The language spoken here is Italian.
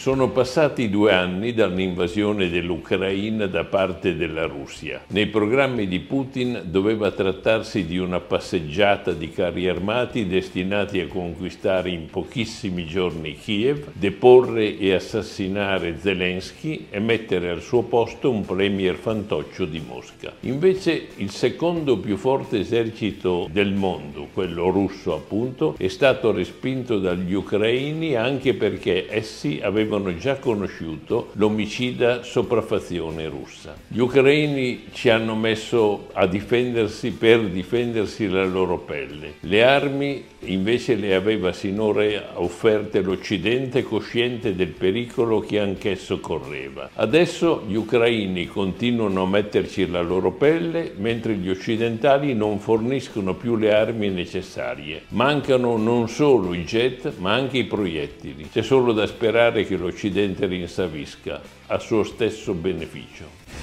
Sono passati due anni dall'invasione dell'Ucraina da parte della Russia. Nei programmi di Putin doveva trattarsi di una passeggiata di carri armati destinati a conquistare in pochissimi giorni Kiev, deporre e assassinare Zelensky e mettere al suo posto un premier fantoccio di Mosca. Invece il secondo più forte esercito del mondo, quello russo appunto, è stato respinto dagli ucraini anche perché essi avevano avevano già conosciuto l'omicida sopraffazione russa. Gli ucraini ci hanno messo a difendersi per difendersi la loro pelle. Le armi invece le aveva sinora offerte l'Occidente cosciente del pericolo che anch'esso correva. Adesso gli ucraini continuano a metterci la loro pelle mentre gli occidentali non forniscono più le armi necessarie. Mancano non solo i jet ma anche i proiettili. C'è solo da sperare che l'Occidente rinsavisca a suo stesso beneficio.